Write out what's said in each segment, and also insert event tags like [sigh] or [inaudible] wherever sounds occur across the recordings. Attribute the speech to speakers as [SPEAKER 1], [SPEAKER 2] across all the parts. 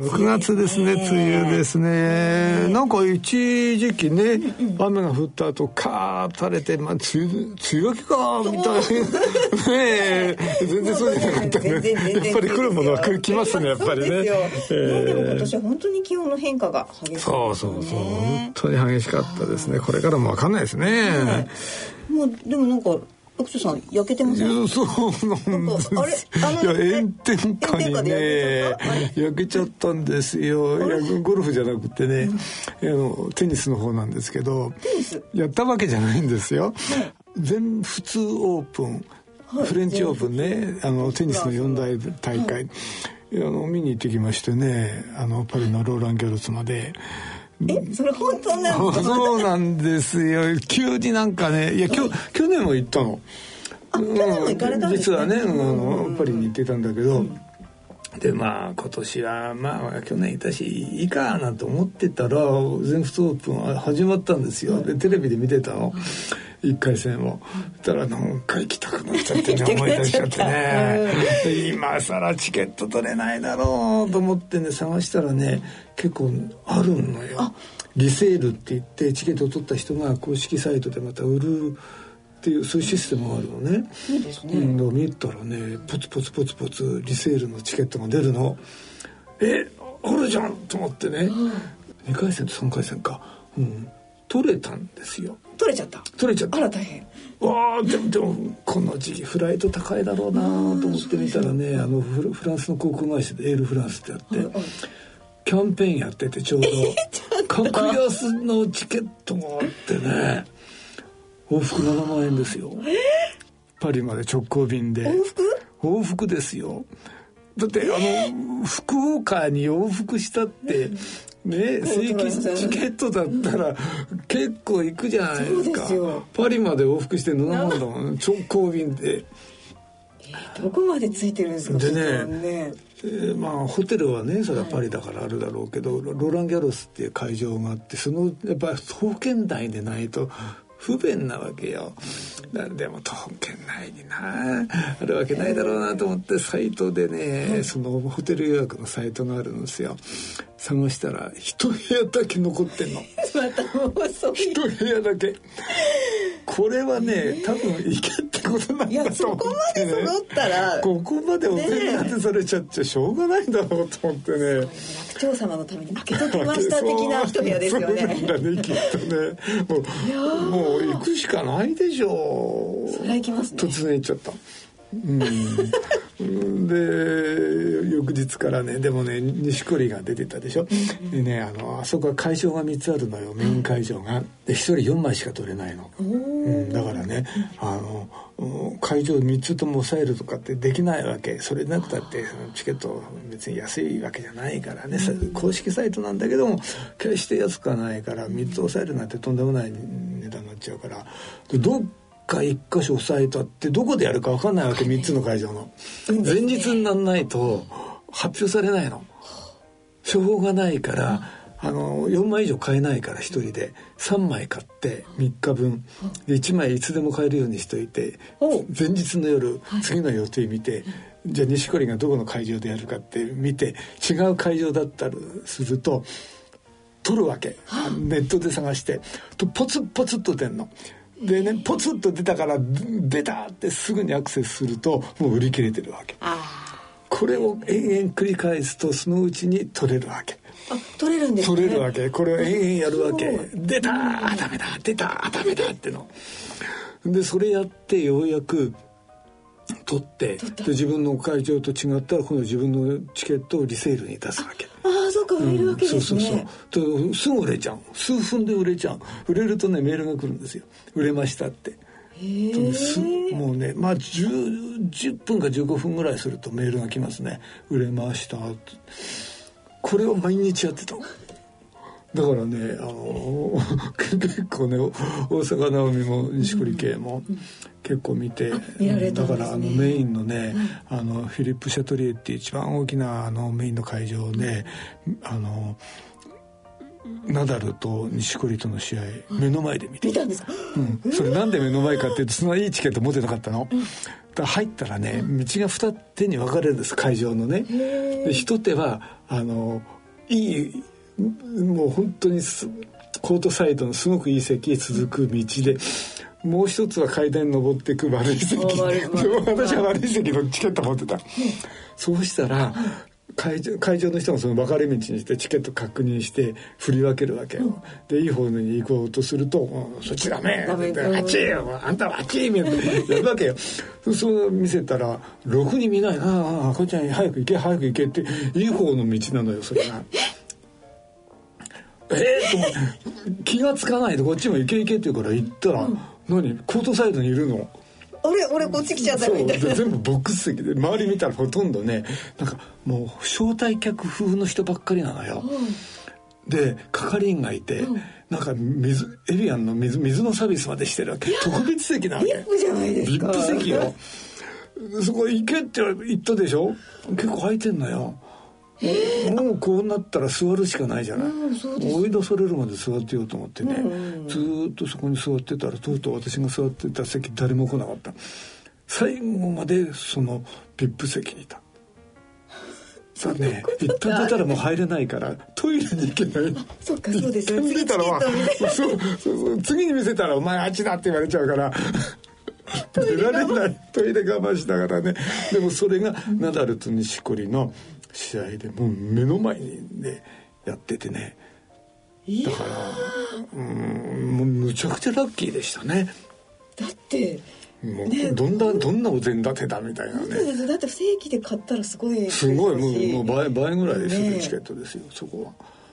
[SPEAKER 1] 6月ですね、梅雨ですね。なんか一時期ね、雨が降った後、カーッ垂れて、まあ、梅雨、梅雨明けか、みたいな。ね全然そうじゃなかったね。やっぱり来るものは来ますね、やっぱりね。
[SPEAKER 2] えー、でも今年は本当に気温の変化が激し
[SPEAKER 1] そうそうそう。本当に激しかったですね。これからもわかんないですね。
[SPEAKER 2] もう、でもなんか、奥さん焼けてま。
[SPEAKER 1] そうなんです。あれ？いや炎天下にね焼けちゃったんですよ。ゴルフじゃなくてね、あのテニスの方なんですけど、やったわけじゃないんですよ。全仏オープン、フレンチオープンね、あのテニスの四大大会、あの見に行ってきましてね、あのパリのローランギャルツまで。
[SPEAKER 2] えそれ本当なんです
[SPEAKER 1] か？[laughs] そうなんですよ。急になんかねいや去去年も行ったの。
[SPEAKER 2] あ去年も行かれたんです
[SPEAKER 1] 実はね、あのパリに行ってたんだけど、でまあ今年はまあ去年いたしいいかなんて思ってたら全仏オープンは始まったんですよ。でテレビで見てたの。1回戦を。そしたら何回行きたくなっちゃってね思い出しちゃってね。今更チケット取れないだろうと思ってね探したらね結構あるのよ。リセールって言ってチケットを取った人が公式サイトでまた売るっていうそういうシステムがあるのね。
[SPEAKER 2] いいですね。
[SPEAKER 1] うん、見たらねポツポツポツポツリセールのチケットが出るの。えあるじゃんと思ってね、うん、2回戦と3回戦か、うん、取れたんですよ。
[SPEAKER 2] 取れちゃった。
[SPEAKER 1] 取れちゃった。
[SPEAKER 2] あら大変。
[SPEAKER 1] わあでもでもこの時期フライト高いだろうなと思ってみたらねあのフランスの航空会社でエールフランスってあって、キャンペーンやっててちょうど。[laughs] 格安のチケットがあってね往復7万円ですよ。パリまで直行便で。
[SPEAKER 2] 往復？
[SPEAKER 1] 往復ですよ。だってあの福岡に往復したってね正規チケットだったら結構行くじゃないですか。パリまで往復して7万だもん直行便で。
[SPEAKER 2] どこまでついてるんですか
[SPEAKER 1] でねね、えー、まあホテルはねそれはパリだからあるだろうけど、はい、ローラン・ギャロスっていう会場があってそのやっぱり東圏内でないと不便なわけよ。でも東県内にな。あるわけないだろうなと思ってサイトでねそのホテル予約のサイトがあるんですよ探したら一部屋だけ残ってんの。[laughs] 一部屋だけ。これはね多分行けってことなんだと思って、ね、
[SPEAKER 2] そこまで揃ったら。
[SPEAKER 1] ここまでお手当てされちゃっちゃしょうがないんだろうと思ってね。楽
[SPEAKER 2] 長様のために開けときました的な一部屋ですよね。だねきっとね。
[SPEAKER 1] もうもう行くしかないでしょ
[SPEAKER 2] う。それ行きますね。
[SPEAKER 1] 突然行っちゃったうん。で翌日からねでもね錦織が出てたでしょ、でねあのあそこは会場が3つあるのよメイン会場が。で1人4枚しか取れないの、うん、だからねあの会場3つとも抑えるとかってできないわけ。それなくたってチケット別に安いわけじゃないからね、うん、公式サイトなんだけども決して安くはないから3つ抑えるなんてとんでもない値段になっちゃうから。どっか一箇所押さえたってどこでやるか分かんないわけ3つの会場の。前日になんないと発表されないの。処方がないからあの4枚以上買えないから1人で。3枚買って3日分。で1枚いつでも買えるようにしといて前日の夜次の予定見てじゃあ錦織がどこの会場でやるかって見て違う会場だったりすると取るわけ。ネットで探してとポツポツっと出んの。でねポツッと出たから出たってすぐにアクセスするともう売り切れてるわけ。これを延々繰り返すとそのうちに取れるわけ。
[SPEAKER 2] あ取れるんです
[SPEAKER 1] ね。取れるわけ。これを延々やるわけ。出たーダメだ出たダメだっての。でそれやってようやく取ってで自分の会場と違ったら今度自分のチケットをリセールに出すわけ。
[SPEAKER 2] ああそうか売れるわけですね、うん、そうそう
[SPEAKER 1] そうすぐ売れちゃう。数分で売れちゃう。売れるとねメールが来るんですよ。売れましたって。もうねまあ 10, 10分か15分ぐらいするとメールが来ますね。売れましたこれを毎日やってた。だからねあの [laughs] 結構ね大阪なおみも錦織圭も結構見て、
[SPEAKER 2] ね、
[SPEAKER 1] だからあのメインのね、あのフィリップ・シャトリエっていう一番大きなあのメインの会場で、あのナダルと錦織との試合、目の前で見て
[SPEAKER 2] 見たんですか、
[SPEAKER 1] うん、それなんで目の前かっていうとそのいいチケット持ってなかったの、だ入ったらね道が二手に分かれるんです会場のね。で一手はあのいいもう本当にコートサイドのすごくいい席へ続く道でもう一つは階段に登っていく悪い席。私は悪い席のチケット持ってた、そうしたら会場会場の人もその分かれ道にしてチケット確認して振り分けるわけよ、うん、でいい方に行こうとすると「そっちダメ!」ダメ。あっちあんたはあっち!」みたいな。やるわけよ。そう見せたら「ろくに見ないなあこっちゃん早く行け早く行け」っていい方の道なのよそれが。えー、と気が付かないでこっちも行け行けって言うから行ったら、うん、何？コートサイドにいるの？
[SPEAKER 2] あれ俺こっち来ちゃったみたい。
[SPEAKER 1] な全部ボックス席で周り見たらほとんどねなんかもう招待客風の人ばっかりなのよ、うん、で係員がいて、うん、なんか水エビアンの水水のサービスまでしてるわけ。特別席なわけ
[SPEAKER 2] ビップじゃないですか。
[SPEAKER 1] ビップ席よ。そこ行けって言ったでしょ？結構空いてんのよもうこうなったら座るしかないじゃない、うん、追い出されるまで座ってようと思ってね、うん、ずっとそこに座ってたらとうとう私が座ってた席誰も来なかった。最後までその VIP 席にいた。[laughs] さあね一旦出たらもう入れないからトイレに行けない。
[SPEAKER 2] そっかそうですよ。
[SPEAKER 1] 次出たら、まあ、そうそう次に見せたら「お前あっちだ」って言われちゃうから。出られない。トイレ我慢しながらね。でもそれがナダルと錦織の試合でもう目の前にねやっててね。だからうんもうむちゃくちゃラッキーでしたね。
[SPEAKER 2] だって
[SPEAKER 1] もう、ね、どんなどんなお膳立てだみたいなね。
[SPEAKER 2] だって正規で買ったらすごい
[SPEAKER 1] すごいもうもう倍倍ぐらいでする、ね、チケットですよそこは。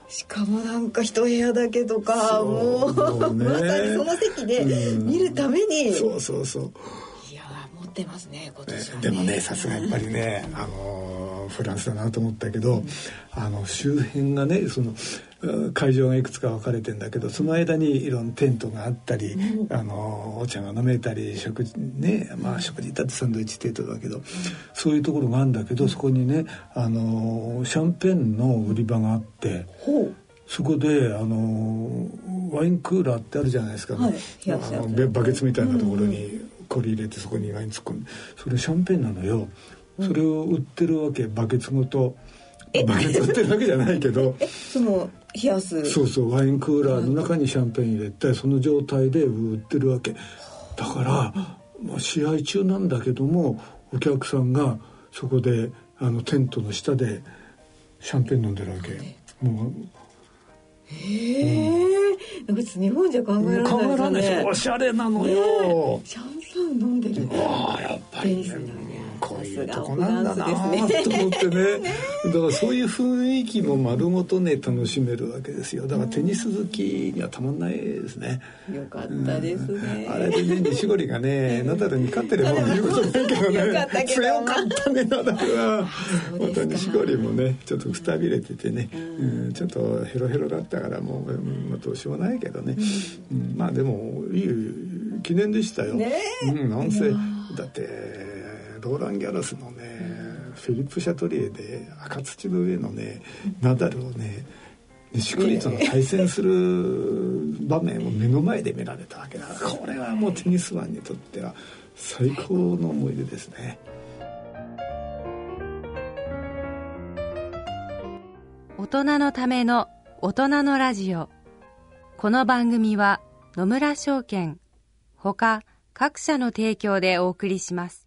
[SPEAKER 2] しかもなんか一部屋だけとかもう、ね、まさにその席で見るために、
[SPEAKER 1] そうそうそう。
[SPEAKER 2] いや持ってますね今年は、
[SPEAKER 1] ね、でもねさすがやっぱりねあのフランスだなと思ったけど、あの周辺がねその会場がいくつか分かれてんだけどその間にいろんなテントがあったり、うん、あのお茶が飲めたり食事ねまあ食事だってサンドイッチテントだけど、うん、そういうところがあるんだけどそこにねあのシャンペンの売り場があって。そこであのワインクーラーってあるじゃないですか、はい、あのバケツみたいなところにこれ入れてそこにワイン突っ込んで。それシャンペンなのよそれを売ってるわけ。バケツごと。バケツ売ってるわけじゃないけど。
[SPEAKER 2] その冷やす。
[SPEAKER 1] そうそう。ワインクーラーの中にシャンペン入れてその状態で売ってるわけ。だから、まあ、試合中なんだけどもお客さんがそこであのテントの下でシャンペン飲んでるわけ。もう。
[SPEAKER 2] へえ、うん、日本じゃ考えられない、ね、考えられない。
[SPEAKER 1] おしゃれなのよ、
[SPEAKER 2] シャンパン飲んでる。
[SPEAKER 1] ああやっぱりねこういうとこなんだな。と思ってね。だからそういう雰囲気も丸ごとね楽しめるわけですよ。だからテニス好きにはたまんないですね。
[SPEAKER 2] よかったですね、
[SPEAKER 1] うん、あれでね西堀がねナダルに勝ってれば言うことないけどね。強かったねナダルは。また西堀もねちょっとくたびれててね、うん、ちょっとヘロヘロだったからもう、まあ、どうしようもないけどね、うん、まあでもいい記念でしたよ、ね、うん、なんせだってローラン・ギャラスのね、フィリップ・シャトリエで赤土の上のねナダルをね錦織との対戦する場面を目の前で見られたわけだ。からこれはもうテニスマンにとっては最高の思い出ですね。
[SPEAKER 3] 大人のための大人のラジオ。この番組は野村証券ほか各社の提供でお送りします。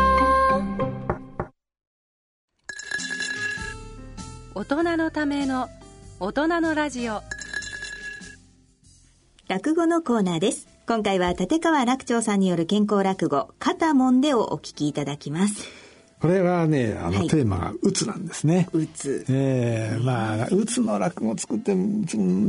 [SPEAKER 3] 大人のための大人のラジオ
[SPEAKER 2] 落語のコーナーです今回は立川楽長さんによる健康落語肩もんでをお聞きいただきます
[SPEAKER 1] これはね、あの、はい、テーマがうつなんですね。
[SPEAKER 2] うつ。
[SPEAKER 1] ええー、まあ、うつの落語作って、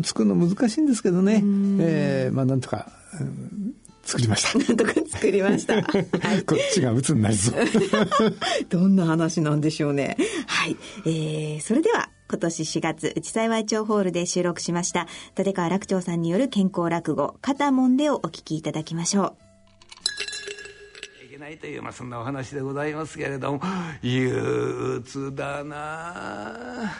[SPEAKER 1] 作るの難しいんですけどね。ええー、まあ、なんとか、うん、作りました。
[SPEAKER 2] なんとか作りました。はい、
[SPEAKER 1] こっちが鬱になりそう。[laughs]
[SPEAKER 2] どんな話なんでしょうね。はい。えー、それでは、今年4月、内幸町ホールで収録しました、立川楽長さんによる健康落語、肩もんでをお聞きいただきましょう。
[SPEAKER 1] ないという、まあ、そんなお話でございますけれども憂鬱だな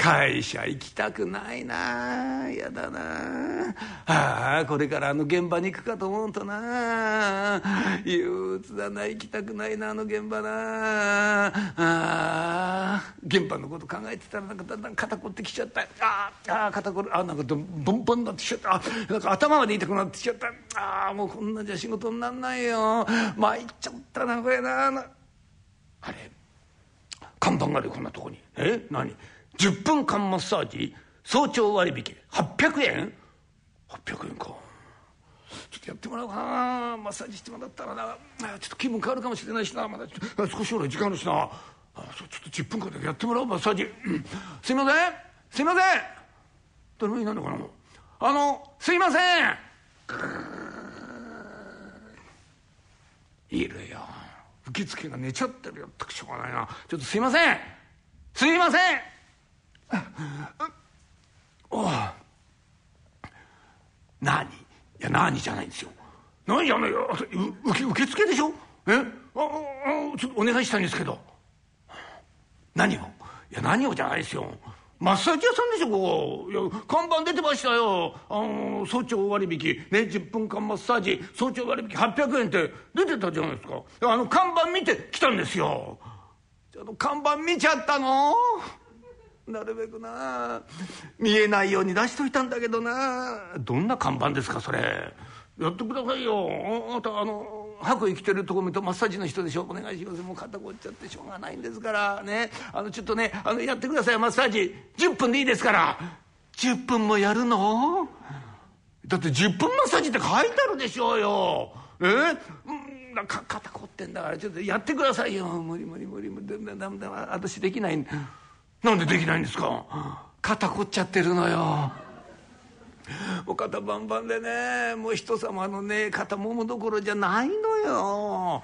[SPEAKER 1] 会社行きたくないな。やだな。ああこれからあの現場に行くかと思うとな。憂鬱だな。行きたくないなあの現場な。ああ現場のこと考えてたらなんかだんだん肩凝ってきちゃった。ああ肩こる。あなんかボンボンになってきちゃった。あなんか頭まで痛くなってきちゃった。ああもうこんなじゃ仕事になんないよ。参っちゃったなこれな。あれ看板があるこんなとこに。え？何？10分間マッサージ早朝割引800円 ?800 円か。ちょっとやってもらおうかな。マッサージしてもらったらな。ちょっと気分変わるかもしれないしな。まだ少しぐらい時間あるしな。あちょっと10分間だけやってもらおうマッサージ、うん、すいません。すいません。誰もいないのかな？あのすいません。いるよ。受付が寝ちゃってるよ。ったくしょうがないな。ちょっとすいません。すいません。[laughs] お何？いや何じゃないんですよ。何じゃないよ。受受付でしょ？え？ああちょっとお願いしたいんですけど。何を？いや何をじゃないですよ。マッサージ屋さんでしょここ。いや看板出てましたよ。あの早朝割引。ね10分間マッサージ。早朝割引800円って出てたじゃないですか。あの看板見て来たんですよ。ちょっと看板見ちゃったの？なるべくな。見えないように出しといたんだけどな。どんな看板ですかそれ。やってくださいよ。あなたあの白衣着てるとこ見るとマッサージの人でしょ。お願いします。もう肩こっちゃってしょうがないんですから。ね。あのちょっとねあのやってください。マッサージ。10分でいいですから。10分もやるの？だって10分マッサージって書いてあるでしょうよ。えうん肩こってんだからちょっとやってくださいよ。無理無理無理。無理だめだ私できないなんでできないんですか？肩凝っちゃってるのよ。もう肩バンバンでねもう人様のね肩もむどころじゃないのよ。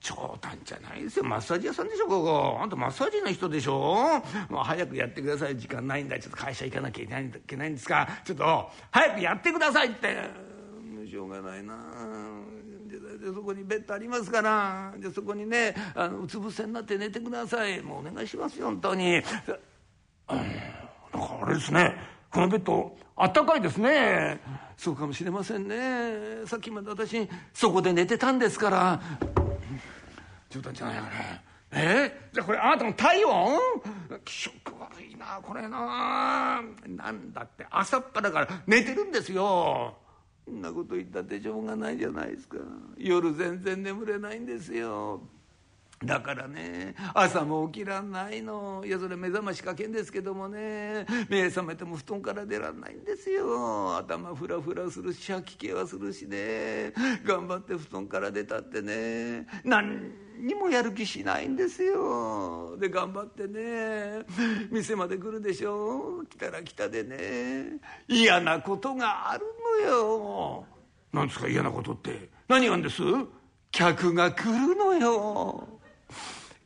[SPEAKER 1] 冗談じゃないですよ。マッサージ屋さんでしょここ。あんたマッサージの人でしょ？もう早くやってください。時間ないんだ。ちょっと会社行かなきゃいけないんですか？ちょっと早くやってくださいって。しょうがないな。でそこにベッドありますから。でそこにねあのうつ伏せになって寝てください。もうお願いしますよ本当に。あなんかあれですね。このベッドあったかいですね。そうかもしれませんね。さっきまで私そこで寝てたんですから。冗談じゃないよね。え？ー、じゃあこれあなたの体温？気色悪いなこれな。なんだって朝っぱらから寝てるんですよ。そんなこと言ったってしょうがないじゃないですか。夜全然眠れないんですよ。だからね朝も起きらんないの。いやそれ目覚ましかけんですけどもね目覚めても布団から出らんないんですよ。頭フラフラするし吐き気はするしね。頑張って布団から出たってね何にもやる気しないんですよ。で頑張ってね店まで来るでしょ。来たら来たでね嫌なことがあるのよ。何ですか嫌なことって。何がんです？客が来るのよ。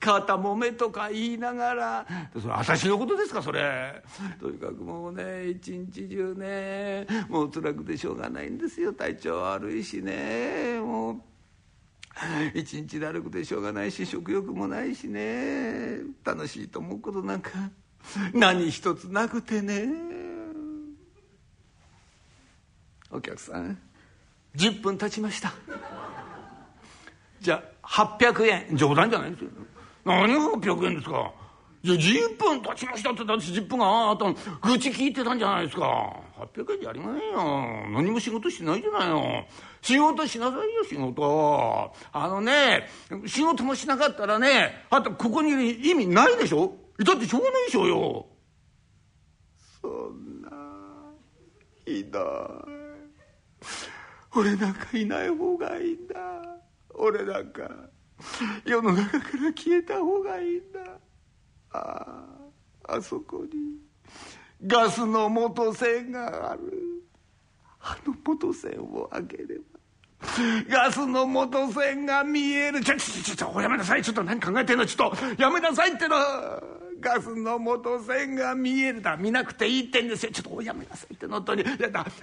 [SPEAKER 1] 肩もめとか言いながら。それ私のことですかそれ。とにかくもうね一日中ねもう辛くてしょうがないんですよ。体調悪いしねもう。一日だるくてしょうがないし食欲もないしね楽しいと思うことなんか何一つなくてね。お客さん10分経ちました。じゃあ800円冗談じゃないですよ。何が800円ですか？いや10分経ちましたってだって10分があと愚痴聞いてたんじゃないですか。800円じゃありませんよ。何も仕事してないじゃないよ仕事しなさいよ仕事あのね仕事もしなかったらねあとここにいる意味ないでしょ？だってしょうがないでしょうよ。そんなひどい。俺なんかいない方がいいんだ。俺なんか世の中から消えた方がいいんだ。あああそこに。ガスの元栓がある。あの元栓を開ければ。ガスの元栓が見える。ちょちょちょちょおやめなさい。ちょっと何考えてんの。ちょっとやめなさいっての。ガスの元栓が見えるだ。見なくていいってんですよ。ちょっとおやめなさいってのとに。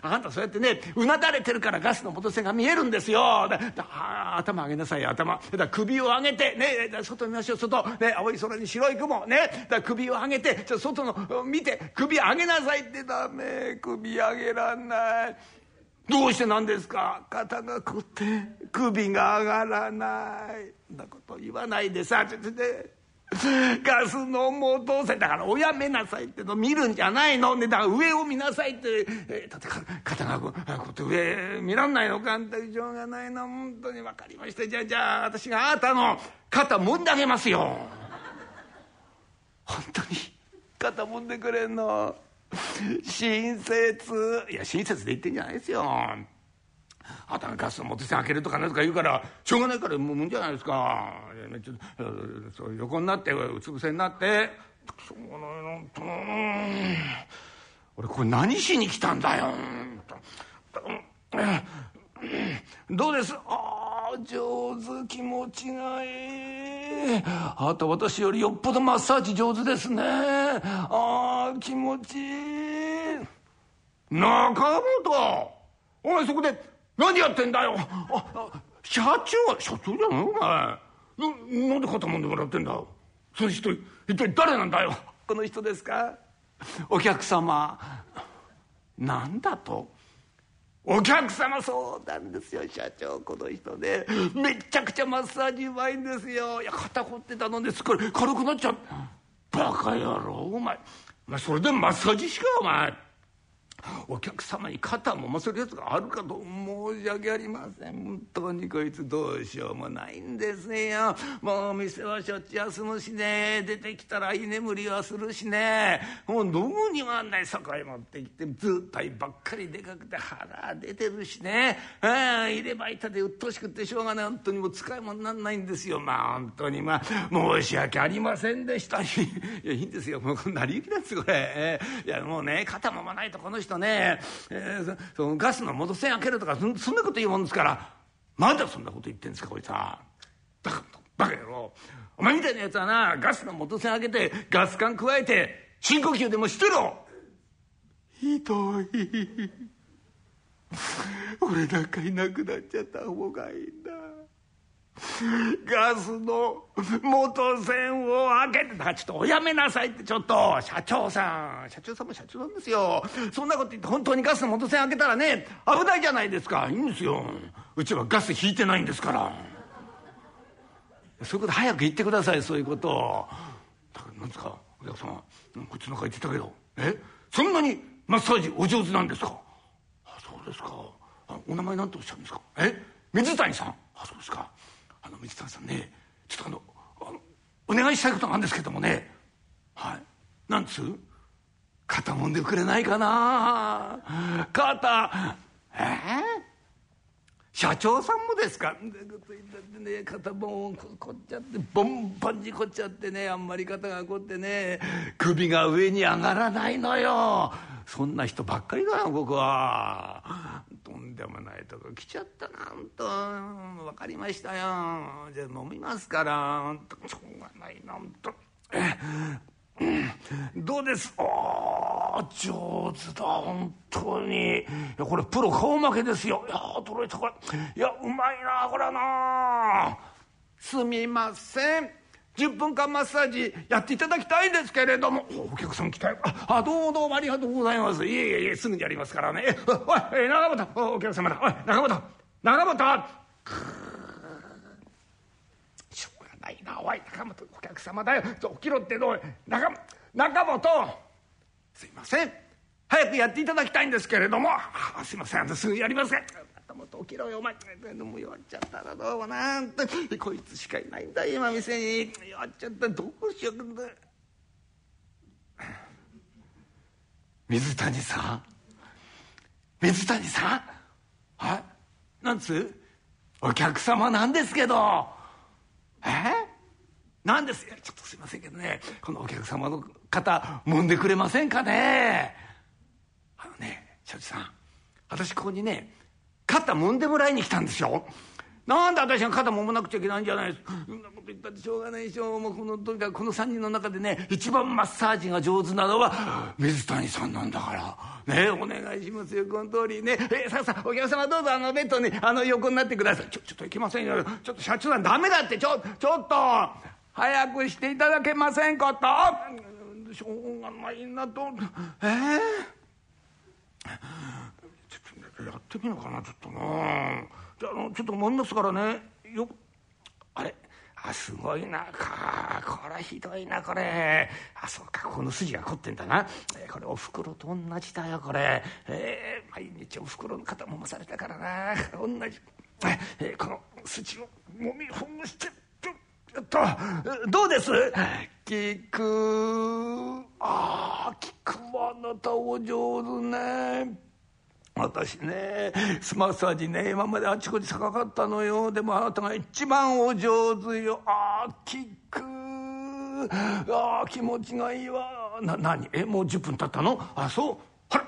[SPEAKER 1] あなたそうやってねうなだれてるからガスの元栓が見えるんですよ。だだ頭上げなさい頭。首を上げてね外見ましょう。外、ね、青い空に白い雲。ね。首を上げてちょ外の見て首上げなさいってダメ。首上げらんない。どうしてなんですか？肩が凝って首が上がらない。そんなこと言わないでさ。ちょっとねガスの元栓だからおやめなさいっての見るんじゃないの、ね、だから上を見なさいって、えー、だって肩がこうやって上見らんないのかあんたしょうがないの本当に分かりました。じゃあじゃあ私があなたの肩もんであげますよ。本当に肩もんでくれんの。親切。いや親切で言ってんじゃないですよ。あたガスの元栓開けるとかなんとか言うからしょうがないからもうむんじゃないですか。ちょそう横になってうつ伏せになって。しょうないなと。俺これ何しに来たんだよどうです？ああ上手気持ちがいい。あなた私よりよっぽどマッサージ上手ですね。ああ気持ちいい。中本お前そこで何やってんだよ。あ社長社長じゃないお前。なんで肩もんでもらってんだその人一体誰なんだよ。この人ですか？お客様。なんだと？お客様そうなんですよ社長。この人ね。めちゃくちゃマッサージうまいんですよ。いや肩凝ってたのです。これ軽くなっちゃう。バカ野郎お前。お前それでマッサージしかお前。お客様に肩もませるやつがあるかと申し訳ありません。本当にこいつどうしようもないんですよ。もう店はしょっちゅう休むしね。出てきたら居眠りはするしね。もうどこにもあんない酒へ持ってきてずっとばっかりでかくて腹出てるしね。入れ歯痛でうっとしくてしょうがない。本当にもう使い物になんないんですよ。まあ本当にまあ申し訳ありませんでした。いやいいんですよ。もうこんなり行きなんですこれ、いやもうね肩もまないとこの人とね、えー、そのガスの元栓開けるとかそんなこと言うもんですから。まだそんなこと言ってんですかこいつは。バカバカ野郎。お前みたいなやつはなガスの元栓開けてガス管加えて深呼吸でもしてろ。ひどい。俺なんかいなくなっちゃった方がいいんだ。ガスの元栓を開けてちょっとおやめなさいってちょっと社長さん社長さんも社長なんですよ。そんなこと言って本当にガスの元栓開けたらね危ないじゃないですか。いいんですよ。うちはガス引いてないんですから。そういうこと早く言ってくださいそういうこと。だから何ですかお客様。こっちの中言ってたけど。え？そんなにマッサージお上手なんですか？あそうですか。あお名前何ておっしゃるんですか？え？水谷さん。あそうですか。の水谷さんねちょっとあのあのお願いしたいことなんですけどもね。はい。なんつう？肩もんでくれないかな？肩。え？ー、社長さんもですか？ってこと言ってね肩もんこっちゃってボンボンにこっちゃってねあんまり肩が凝ってね首が上に上がらないのよ。そんな人ばっかりだよ僕は。とんでもないとこ来ちゃったなんと。分かりましたよ。じゃあ飲みますから。しょうがないなんと。どうです？お上手だ本当に。いやこれプロ顔負けですよ。いや驚いた。これいやうまいなこれはな。すみません。10分間マッサージやっていただきたいんですけれども。お客さん来たよ。あどうもどうもありがとうございます。いえいえいえすぐにやりますからね。おい長本。お客様だ。おい長本。長本。しょうがないな。おい中本お客様だよ。起きろってどう中中本。すいません。早くやっていただきたいんですけれども。あすいません。すぐやりますか中本起きろよ。お前でも弱っちゃったらどうもなんて。こいつしかいないんだ。今店に。弱っちゃった。どうしよう。だ水谷さん？水谷さん？はいなんつお客様なんですけど。え？なんです？ちょっとすいませんけどね。このお客様の方揉んでくれませんかね？あのね庄司さん。私ここにね肩揉んでもらいに来たんですよ。なんで私が肩揉まなくちゃいけないんじゃないです。かそんなこと言ったってしょうがないでしょもうこのとにかくこの3人の中でね一番マッサージが上手なのは水谷さんなんだから。ねお願いしますよこの通りね。えさあさあお客様どうぞあのベッドにあの横になってください。ちょちょっといけませんよ。ちょっと社長さんダメだって。ちょちょっと早くしていただけませんかと。しょうがないなと。ええー、やってみようかなちょっとな。じゃあのちょっと思いますからね。よあれ？あすごいな。かこれひどいなこれ。あそうかこの筋が凝ってんだな、えー、これおふくろと同じだよこれ、えー、毎日おふくろの肩もまされたからな。同じ、えー、この筋をもみほぐしてちょっと。どうです？聞く。ああ聞くあなたお上手ね。私ねスマッサージね今まであちこち高かったのよ。でもあなたが一番お上手よ。ああ聞くああ気持ちがいいわ。な何？えもう10分経ったの？あそう。ほら。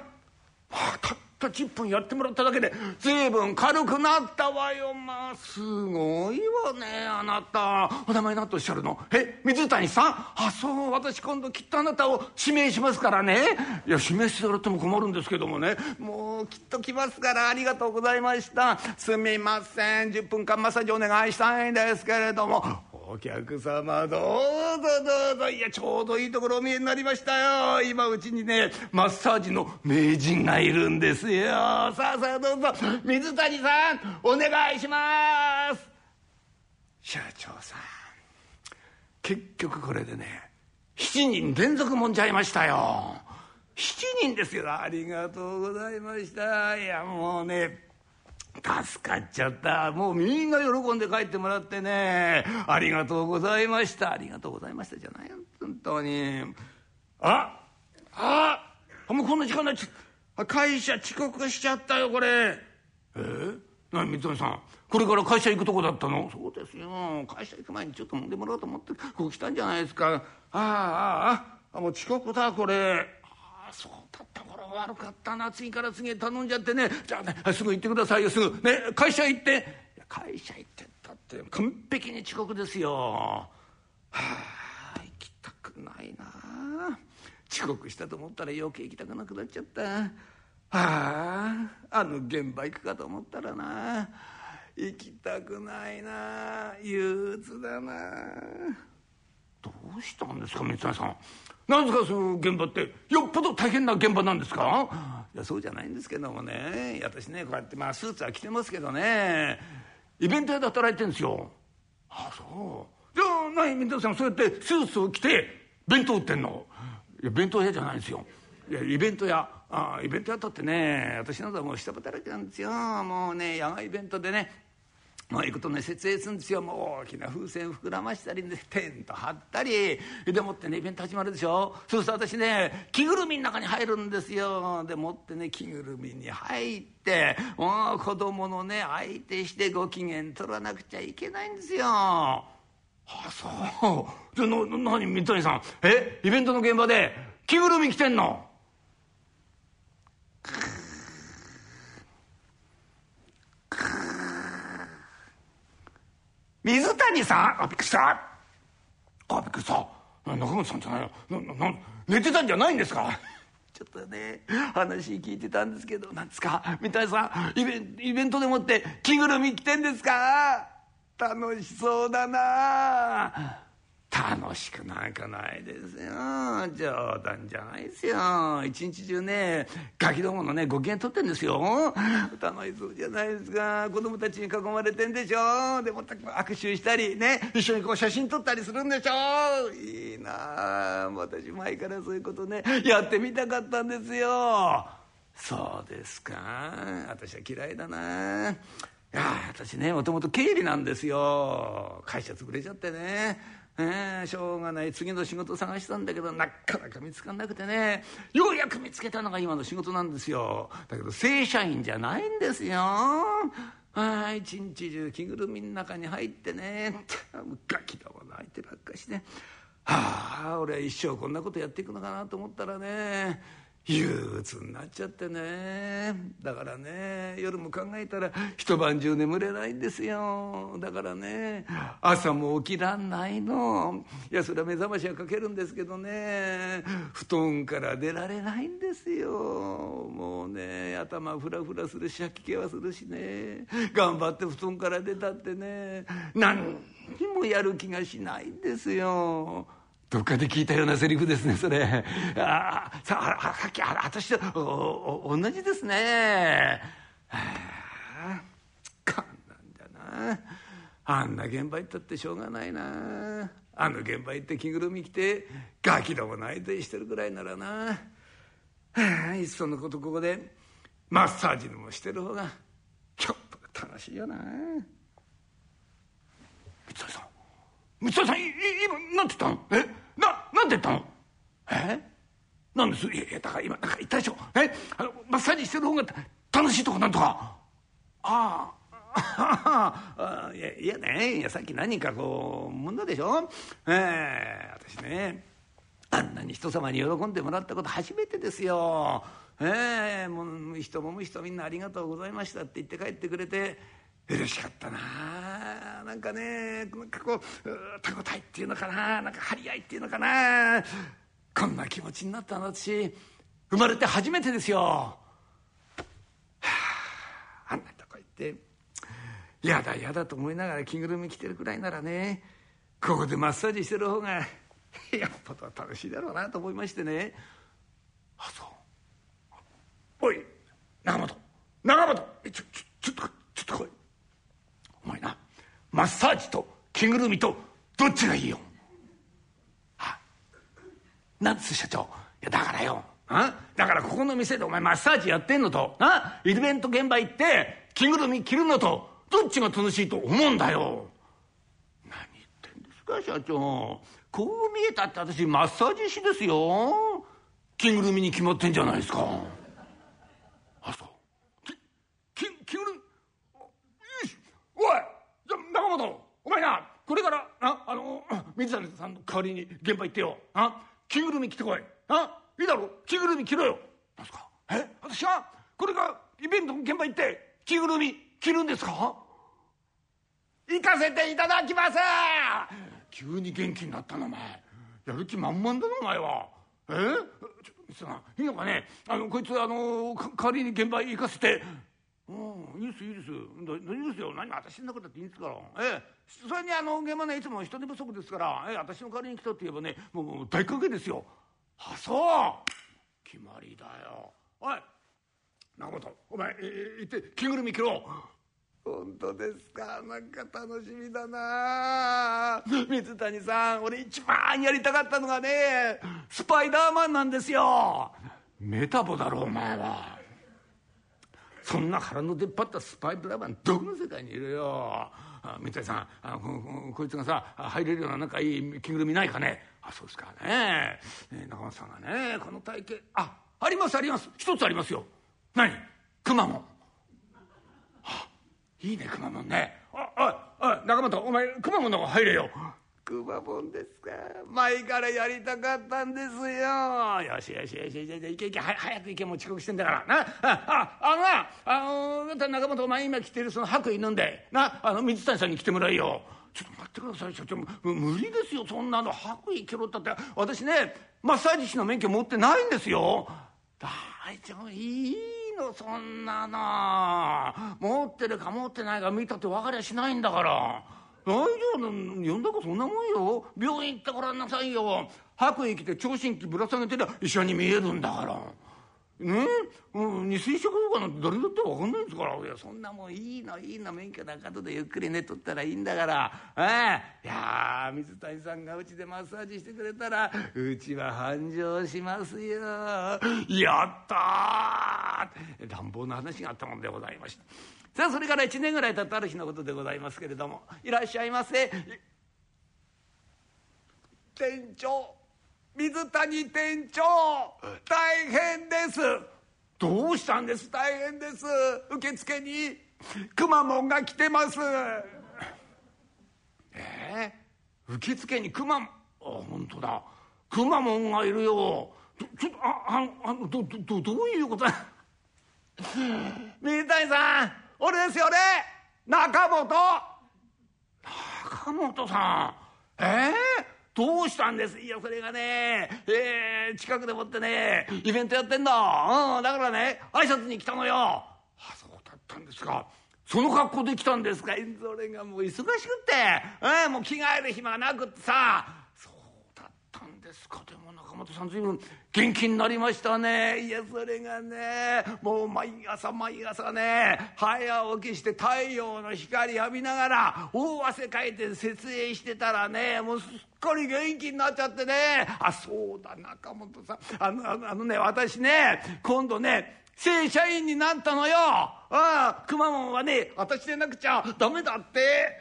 [SPEAKER 1] またた10分やってもらっただけで随分軽くなったわよ。まあすごいわねあなた。お名前何とおっしゃるの？え水谷さん？あそう私今度きっとあなたを指名しますからね。いや指名してもらっても困るんですけどもね。もうきっと来ますからありがとうございました。すみません。10分間マッサージお願いしたいんですけれども。お客様どうぞどうぞ。いやちょうどいいところお見えになりましたよ。今うちにねマッサージの名人がいるんですよ。さあさあどうぞ。水谷さんお願いします。社長さん結局これでね7人連続もんじゃいましたよ。7人ですよ。ありがとうございました。いやもうね助かっちゃった。もうみんな喜んで帰ってもらってね。ありがとうございました。ありがとうございましたじゃないよ。本当に。ああもうこんな時間になっちゃっ会社遅刻しちゃったよこれ。え？ー、何三谷さん。これから会社行くとこだったの？そうですよ。会社行く前にちょっと飲んでもらおうと思ってこう来たんじゃないですか。ああああもう遅刻だこれ。ああそう。だったこれ悪かったな次から次へ頼んじゃってね。じゃあねすぐ行ってくださいよ。すぐ。ね会社行って。会社行ってったって完璧に遅刻ですよ。はあ行きたくないな。遅刻したと思ったら余計行きたくなくなっちゃった。はああの現場行くかと思ったらな。行きたくないな。憂鬱だな。どうしたんですか三谷さん。なんですかその現場って。よっぽど大変な現場なんですか？いやそうじゃないんですけどもね。私ねこうやってまあスーツは着てますけどね。イベント屋で働いてるんですよ。ああそう。じゃあ何三谷さんそうやってスーツを着て弁当売ってんの？いや弁当屋じゃないんですよ。いやイベント屋。あイベントやったってね私などはもう下働きなんですよ。もうね野外イベントでねまあ、行くとね設営するんですよ。もう大きな風船膨らましたり、ね、テント張ったり。でもってねイベント始まるでしょ。そうすると私ね着ぐるみの中に入るんですよ。でもってね着ぐるみに入ってもう子供のね相手してご機嫌取らなくちゃいけないんですよ。あそう。じゃあ何三谷さん。えイベントの現場で着ぐるみ着てんの？水谷さん？あびっくりした。あびっくりした。中本さんじゃないよ。なな寝てたんじゃないんですか？ちょっとね話聞いてたんですけどなんですか？三谷さんイベイベントでもって着ぐるみ着てんですか？楽しそうだな。楽しくなんかないですよ。冗談じゃないですよ。一日中ねガキどものねご機嫌取ってんですよ。楽しそうじゃないですか。子供たちに囲まれてんでしょ。でも握手したりね一緒にこう写真撮ったりするんでしょ。いいな私前からそういうことねやってみたかったんですよ。そうですか。私は嫌いだないや私ねもともと経理なんですよ。会社潰れちゃってね。えー、しょうがない。次の仕事探したんだけどなかなか見つかんなくてね。ようやく見つけたのが今の仕事なんですよ。だけど正社員じゃないんですよ。あ一日中着ぐるみの中に入ってね。ガキども泣いてばっかしてはあ俺は一生こんなことやっていくのかなと思ったらね。憂鬱になっちゃってね。だからね夜も考えたら一晩中眠れないんですよ。だからね朝も起きらんないの。いやそれは目覚ましはかけるんですけどね布団から出られないんですよ。もうね頭フラフラするし吐き気はするしね。頑張って布団から出たってね何にもやる気がしないんですよ。どっかで聞いたようなセリフですねそれ。あさあさっきあ私と同じですね。はあこんなんだな。あんな現場行ったってしょうがないな。あの現場行って着ぐるみ着てガキどもの相手してるぐらいならな。はあいっそのことここでマッサージでもしてる方がちょっと楽しいよな。三谷さん三谷さん今なんて言ったの？え？ななんて言ったのえ？なんです？いやいやだから今なんか言ったでしょ。え？あのマッサージしてる方が楽しいとかなんとか。ああ。[laughs] いやいやね。いやさっき何人かこうもんだでしょ？ええ。ー、私ねあんなに人様に喜んでもらったこと初めてですよ。ええ。ー、もう人もむ人みんなありがとうございましたって言って帰ってくれて嬉しかったな。なんかねなんかこう手応えっていうのかな。なんか張り合いっていうのかな。こんな気持ちになったの私。生まれて初めてですよ。はあ、あんなとこ行ってやだやだと思いながら着ぐるみ着てるくらいならねここでマッサージしてる方がやっぱとは楽しいだろうなと思いましてね。あそう。おい長本。長本。ちょちょちょっとちょっと来いお前なマッサージと着ぐるみとどっちがいいよ？はなんです社長？いやだからよ。あだからここの店でお前マッサージやってんのと。なイベント現場行って着ぐるみ着るのとどっちが楽しいと思うんだよ。何言ってんですか社長。こう見えたって私マッサージ師ですよ。着ぐるみに決まってんじゃないですかあそうきき着ぐるみおいじゃ中前なこれからああの [clears throat] 水谷さんの代わりに現場行ってよ。あ着ぐるみ着てこい。あいいだろ。着ぐるみ着ろよ。なんすか？え？私はこれからイベントの現場行って着ぐるみ着るんですか？行かせていただきます！急に元気になったなお前。やる気満々だなお前は。え？ちょっとさんいいのかね？あのこいつあの代わりに現場行かせてうんいいですいいです。いいですよ。何私のことだっていいんですから。ええ。それにあの現場ねいつも人手不足ですから。ええ私の代わりに来たって言えばねもう大歓迎ですよ。あそう。決まりだよ。おい。中本お前、えー、行って着ぐるみ着ろ。本当ですか。なんか楽しみだな。水谷さん俺一番やりたかったのがねスパイダーマンなんですよ。メタボだろお前はそんな腹の出っ張ったスパイダーマンどこの世界にいるよ。水谷さんあここいつがさ入れるようななんかいい着ぐるみないかね。あそうですかね。ね中本さんがねこの体型あありますあります。一つありますよ。何？くまモンいいねくまモンね。あおいおい中本お前くまモンの方入れよ。くまモンですか？前からやりたかったんですよ。よしよしよしよし。行け行け。早く行けもう遅刻してんだから。な？あああのなあの中本お前今着てるその白衣飲んで。な？あの水谷さんに来てもらいよ。ちょっと待ってください。社長無理ですよ。そんなの。白衣着ろったって。私ねマッサージ師の免許持ってないんですよ。大丈夫。いいのそんなの。持ってるか持ってないか見たって分かりゃしないんだから。大丈夫呼んだかそんなもんよ。病院行ってごらんなさいよ。白衣着て聴診器ぶら下げてりゃ医者に見えるんだから。ね？うん、二水色とかなんて誰だって分かんないんですから。いやそんなもんいいのいいの。免許なんかとでゆっくりね取ったらいいんだから。ええ。いや水谷さんがうちでマッサージしてくれたらうちは繁盛しますよ。やったー。乱暴な話があったもんでございました。さあそれから1年ぐらい経ったある日のことでございますけれどもいらっしゃいませ。店長水谷店長大変です。どうしたんです？大変です。受付にくまモンが来てます。えー、受付にくまあ本当だ。くまモンがいるよ。ちょっとあああどどどういうこと？だ [laughs] 水谷さん！俺ですよ俺中本。中本さん。ええどうしたんです？いやそれがね。えー、近くでもってねイベントやってんだうんだからね挨拶に来たのよ。あそうだったんですか。その格好で来たんですか。それがもう忙しくって、えー、もう着替える暇がなくってさ。ですか。でも中本さん随分元気になりましたね。いやそれがねもう毎朝毎朝ね早起きして太陽の光浴びながら大汗かいて設営してたらねもうすっかり元気になっちゃってね。あそうだ中本さん。あのあのあのね私ね今度ね正社員になったのよ。ああくまモンはね私でなくちゃダメだって。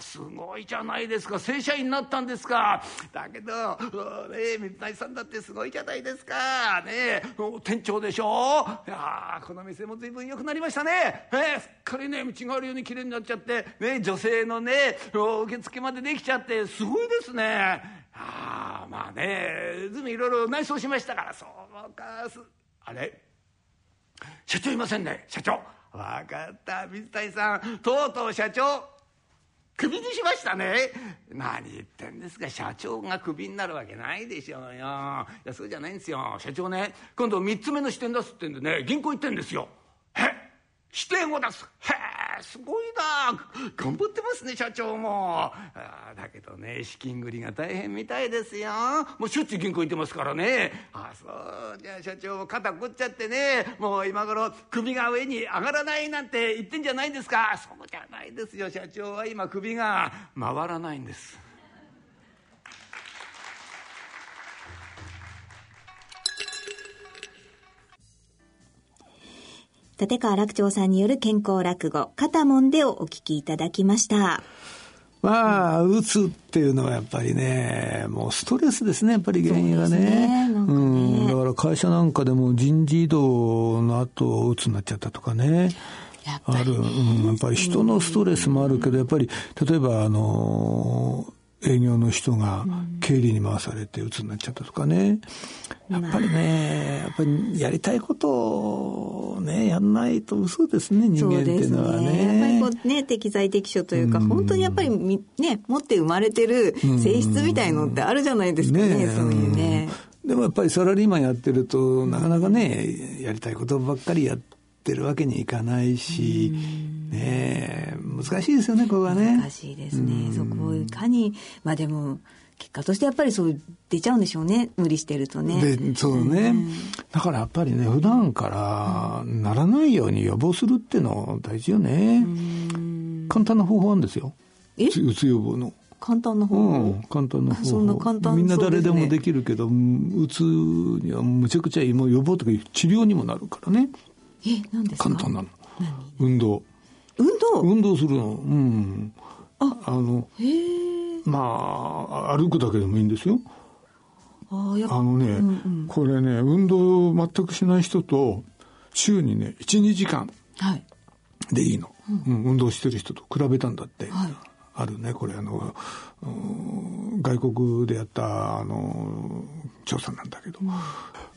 [SPEAKER 1] すごいじゃないですか。正社員になったんですか。だけどね水谷さんだってすごいじゃないですか。ね店長でしょ。いやこの店も随分良くなりましたね。えすっかりね道があるように綺麗になっちゃってね女性のね受付までできちゃってすごいですね。ああまあねずいぶんいろいろ内装しましたから。そうかすあれ？社長いませんね社長。分かった水谷さん。とうとう社長。クビにしましたね。何言ってんですか。社長がクビになるわけないでしょうよ。いやそうじゃないんですよ。社長ね今度3つ目の支店出すってんでね銀行行ってんですよ。支店を出す。へえすごいな。頑張ってますね社長も。だけどね資金繰りが大変みたいですよ。もうしょっちゅう銀行行ってますからね。あそうじゃあ社長肩凝っちゃってね。もう今頃首が上に上がらないなんて言ってんじゃないんですか。そうじゃないですよ社長は今首が回らないんです。
[SPEAKER 4] 立川楽長さんによる健康落語、肩もんでをお聞きいただきました。
[SPEAKER 2] まあ、うつっていうのはやっぱりね、もうストレスですね、やっぱり原因がね。ねねうん。だから会社なんかでも人事異動の後、うつになっちゃったとかね。ある、うん、やっぱり人のストレスもあるけど、やっぱり、例えば、あの、営業の人が経理に回されて鬱になっちゃったとかね。やっぱりね、やっぱりやりたいことをね、やんないと嘘ですね、人間っていうのはね。ね
[SPEAKER 4] やっぱりこうね、適材適所というか、うん、本当にやっぱりね、持って生まれてる性質みたいのってあるじゃないですかね、ねそういうね。
[SPEAKER 2] でもやっぱりサラリーマンやってると、なかなかね、やりたいことばっかりやってるわけにいかないし、ね難しいですよね、ここはね。
[SPEAKER 4] 難しいですね。そこをいかに、まあでも、結果としてやっぱりそう出ちゃうんでしょうね。無理してるとね。
[SPEAKER 2] でそうね、うん、だからやっぱりね普段からならないように予防するっていうの大事よね、うん、簡単な方法なんですよ。うつ予防の。
[SPEAKER 4] 簡単な方法、
[SPEAKER 2] うん、簡単な方法。[laughs] そんな簡単、ね、みんな誰でもできるけどうつにはむちゃくちゃいい。もう予防とか治療にもなるからね
[SPEAKER 4] え何です
[SPEAKER 2] か？簡単なの。運動。
[SPEAKER 4] 運動？
[SPEAKER 2] 運動するの。うん。ああのまあ歩くだけでもいいんですよ。あのね、うんうん、これね運動全くしない人と週にね12時間でいいの、はい、うん、運動してる人と比べたんだって、はい、あるねこれあの外国でやったあの調査なんだけど、う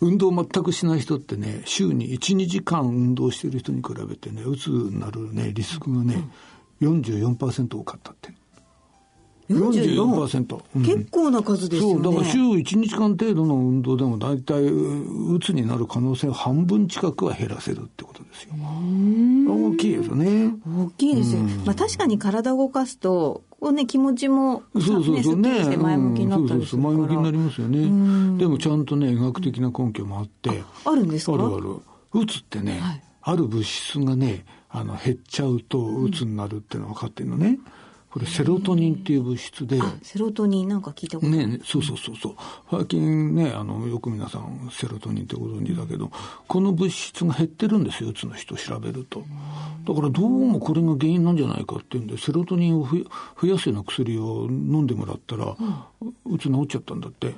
[SPEAKER 2] ん、運動全くしない人ってね週に12時間運動してる人に比べてねうつになるねリスクがね、うん、44%多かったって
[SPEAKER 1] 44%、
[SPEAKER 2] うん、結構な数ですよね。
[SPEAKER 1] そうだから週1日間程度の運動でも大体うつになる可能性を半分近くは減らせるってことですよ。大きいですよね。
[SPEAKER 2] 大きいですよ、まあ、確かに体を動かすとこうね、気持ちも、
[SPEAKER 1] そうそうそう。ね。
[SPEAKER 2] ね。前向きになったりする
[SPEAKER 1] 前向きになりますよね。でもちゃんとね、医学的な根拠もあって。
[SPEAKER 2] あるんですか？
[SPEAKER 1] あるある。うつってね、はい、ある物質がね、あの、減っちゃうとうつになるっていうのは分かってるのね。これセロトニンっていう物質で。
[SPEAKER 2] セロトニンなんか聞いたこと
[SPEAKER 1] ねね、そうそうそうそう。最近ね、あの、よく皆さんセロトニンってご存知だけど、この物質が減ってるんですよ、うつの人調べると。だからどうもこれが原因なんじゃないかっていうんで、セロトニンを増やすような薬を飲んでもらったら、うつ治っちゃったんだって。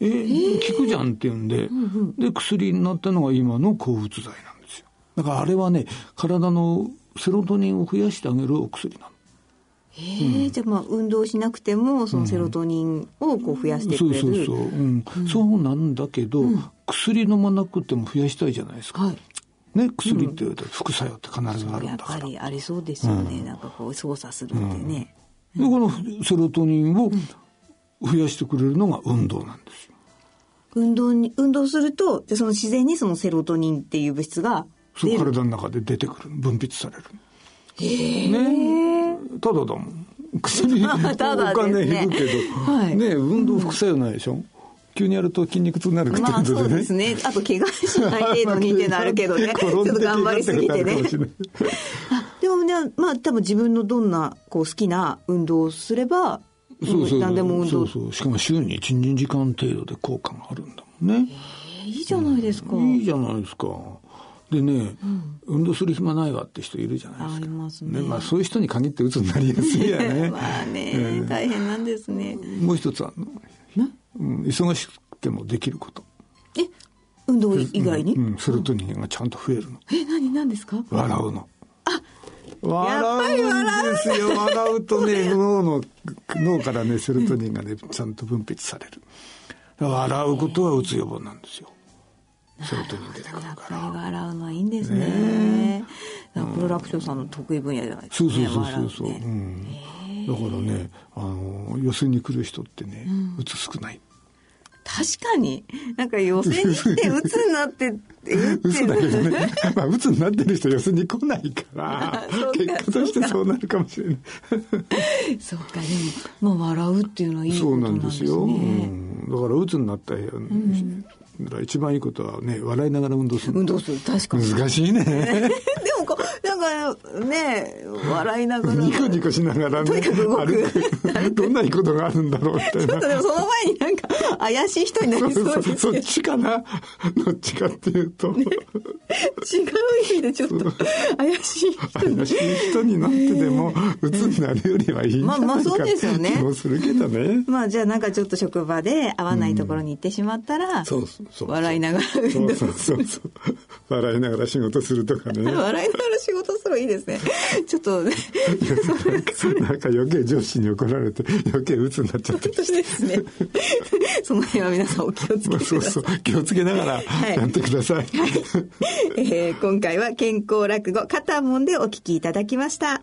[SPEAKER 1] えー、効くじゃんっていうんで、で、薬になったのが今の抗うつ剤なんですよ。だからあれはね、体のセロトニンを増やしてあげるお薬なの。
[SPEAKER 2] へえ、じゃあまあ運動しなくてもそのセロトニンをこう増やしてくれる、
[SPEAKER 1] うん、そうそうそう、うん、うん、そうなんだけど、うん、薬飲まなくても増やしたいじゃないですか、はい。ね、薬って副作用って必ずあるんだから、
[SPEAKER 2] やっぱりありそうですよね、なんかこう操作するってね、
[SPEAKER 1] でこのセロトニンを増やしてくれるのが運動なんですよ。
[SPEAKER 2] 運動に運動するとその自然にそのセロトニンっていう物質が
[SPEAKER 1] そう体の中で出てくる。分泌される
[SPEAKER 2] へえ、
[SPEAKER 1] ねただだもん薬 [laughs] お金いるけど、はい、ね運動副作用ないでしょ、うん急にやると筋肉痛になるってことでね。まあ、そうです
[SPEAKER 2] ね。あと怪我しない程度にってなるけどね。[laughs] ちょっと頑張りすぎてね。でもね、まあ多分自分のどんなこう好きな運動をすれば、
[SPEAKER 1] そうそう
[SPEAKER 2] 何でも運動。
[SPEAKER 1] そうそう。しかも週に1、2時間程度で効果があるんだもんね。
[SPEAKER 2] えー、いいじゃないですか。
[SPEAKER 1] いいじゃないですか。でね、うん、運動する暇ないわって人いるじゃないですか。あ
[SPEAKER 2] りますね。
[SPEAKER 1] ねまあそういう人に限って鬱になりやすいやね。[laughs]
[SPEAKER 2] まあね、えー、大変なんですね。
[SPEAKER 1] もう一つあるの。うん、忙しくてもできること。
[SPEAKER 2] え運動以外に、
[SPEAKER 1] うん、セロトニンがちゃんと増えるの。
[SPEAKER 2] え、何、何ですか？
[SPEAKER 1] 笑うの。
[SPEAKER 2] あ
[SPEAKER 1] 笑うんですよ。笑うとね、[laughs] 脳の、脳からね、セロトニンがね、ちゃんと分泌される。笑うことはうつ予防なんですよ。セロトニン出てくるから。やっぱり
[SPEAKER 2] 笑うのはいいんですね。ねプロさんの得意分野じゃないですか、ね、
[SPEAKER 1] そうそうそうそう。ね、うん、だからね、あの、寄せに来る人ってね、うつ少ない。
[SPEAKER 2] 確かに。なんか寄せに来て、[laughs] うつになって、
[SPEAKER 1] えうつだけどね。まあ、うつになってる人寄せに来ないから、[laughs] 結果としてそうなるかもしれない。
[SPEAKER 2] そうか、でも、まあ、笑うっていうのはいいことなんですね。そうなんですよ。う
[SPEAKER 1] ん、だから、うつになった、うんだから一番いいことはね、笑いながら運動する。
[SPEAKER 2] 運動する、確かに。
[SPEAKER 1] 難しいね。[laughs]
[SPEAKER 2] でもなんかね、笑いながら。
[SPEAKER 1] ニコニコしながらね。とにかく動く。どんないいことがあるんだろうみたいな。
[SPEAKER 2] ちょっとでもその前になんか怪しい人になりそうです
[SPEAKER 1] そっちかなどっちかっていうと。ね、違う
[SPEAKER 2] 意味でちょっと怪しい人
[SPEAKER 1] 怪しい人になってでも、鬱になるよりはいいんじゃないかまあまあそうですよね。気もするけどね。
[SPEAKER 2] まあじゃあなんかちょっと職場で合わないところに行ってしまったら、
[SPEAKER 1] そうそう。
[SPEAKER 2] 笑いながらそう
[SPEAKER 1] そうそうそう笑いながら仕事するとかね
[SPEAKER 2] 笑いながら仕事するいいですね。[laughs] ちょっとね。[laughs]
[SPEAKER 1] なんか余計上司に怒られて余計鬱になっちゃって。
[SPEAKER 2] ですね。[laughs] その辺は皆さんお気をつけてそうそう。
[SPEAKER 1] 気をつけながらやってください、はい。
[SPEAKER 2] えー、今回は健康落語肩もんでお聞きいただきました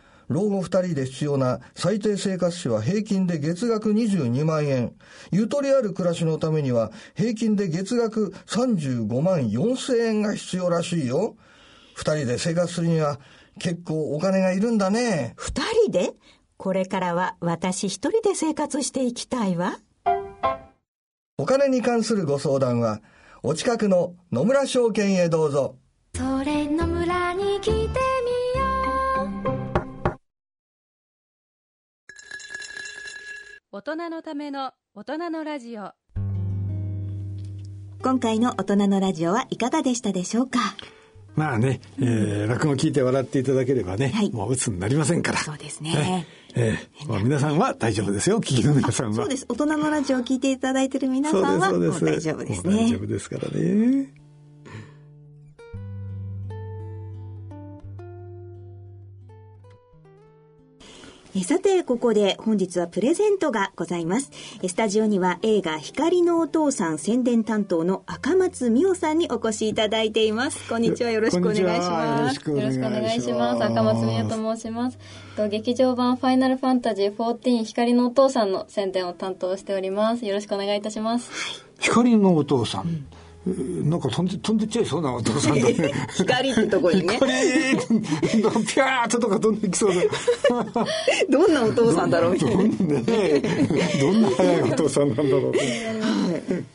[SPEAKER 5] 老後2人で必要な最低生活費は平均で月額22万円。ゆとりある暮らしのためには平均で月額35万4千円が必要らしいよ。2人で生活するには結構お金がいるんだね。
[SPEAKER 6] 2人で？これからは私一人で生活していきたいわ。
[SPEAKER 5] お金に関するご相談は、お近くの野村証券へどうぞ。
[SPEAKER 3] 大人のための大人のラジオ。
[SPEAKER 2] 今回の大人のラジオはいかがでしたでしょうか？
[SPEAKER 1] まあね、えー、落語聞いて笑っていただければね、はい、もう鬱になりませんから。
[SPEAKER 2] そうですね。
[SPEAKER 1] えー、まあ、皆さんは大丈夫ですよ、聞きの皆さんは。
[SPEAKER 2] そうです。大人のラジオを聞いていただいている皆さんは、もう大丈夫ですね。
[SPEAKER 1] 大丈夫ですからね。
[SPEAKER 2] さて、ここで本日はプレゼントがございます。スタジオには映画光のお父さん宣伝担当の赤松美代さんにお越しいただいています。こんにちは。よろしくお願いします。
[SPEAKER 7] よろしくお願いします。赤松美代と申します。劇場版ファイナルファンタジー14光のお父さんの宣伝を担当しております。よろしくお願いいたします。
[SPEAKER 1] 光のお父さん。うんなんか飛んで飛んでっちゃいそうなお父さんだね。[laughs]
[SPEAKER 2] 光ってとこにね。[laughs]
[SPEAKER 1] 光ピャーっととか飛んできそう
[SPEAKER 2] な。[laughs] どんなお父さんだろうみたいな。
[SPEAKER 1] どんな早いお父さんなんだろう。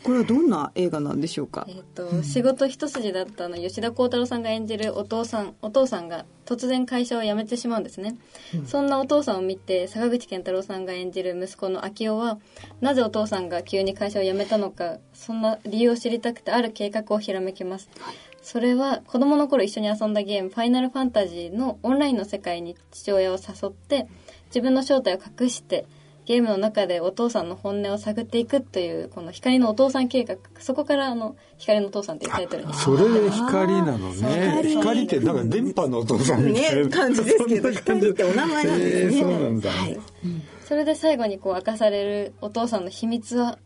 [SPEAKER 2] これはどんな映画なんでしょうか？
[SPEAKER 7] えっ、と、仕事一筋だったの吉田鋼太郎さんが演じるお父さん、お父さんが突然会社を辞めてしまうんですね。うん、そんなお父さんを見て坂口健太郎さんが演じる息子の昭夫はなぜお父さんが急に会社を辞めたのかそんな理由を知りたくてある計画をひらめきます、はい、それは子供の頃一緒に遊んだゲーム「ファイナルファンタジー」のオンラインの世界に父親を誘って自分の正体を隠してゲームの中でお父さんの本音を探っていくというこの光のお父さん計画。そこからあの光のお父さんっていうタイトルに。
[SPEAKER 1] それで光なのね。光。ってなんか電波のお父さんみたいな、
[SPEAKER 2] ね、感じですけど光ってお名前なんですね、
[SPEAKER 1] えー、そうなんだ、はい、
[SPEAKER 7] それで最後にこう明かされるお父さんの秘密は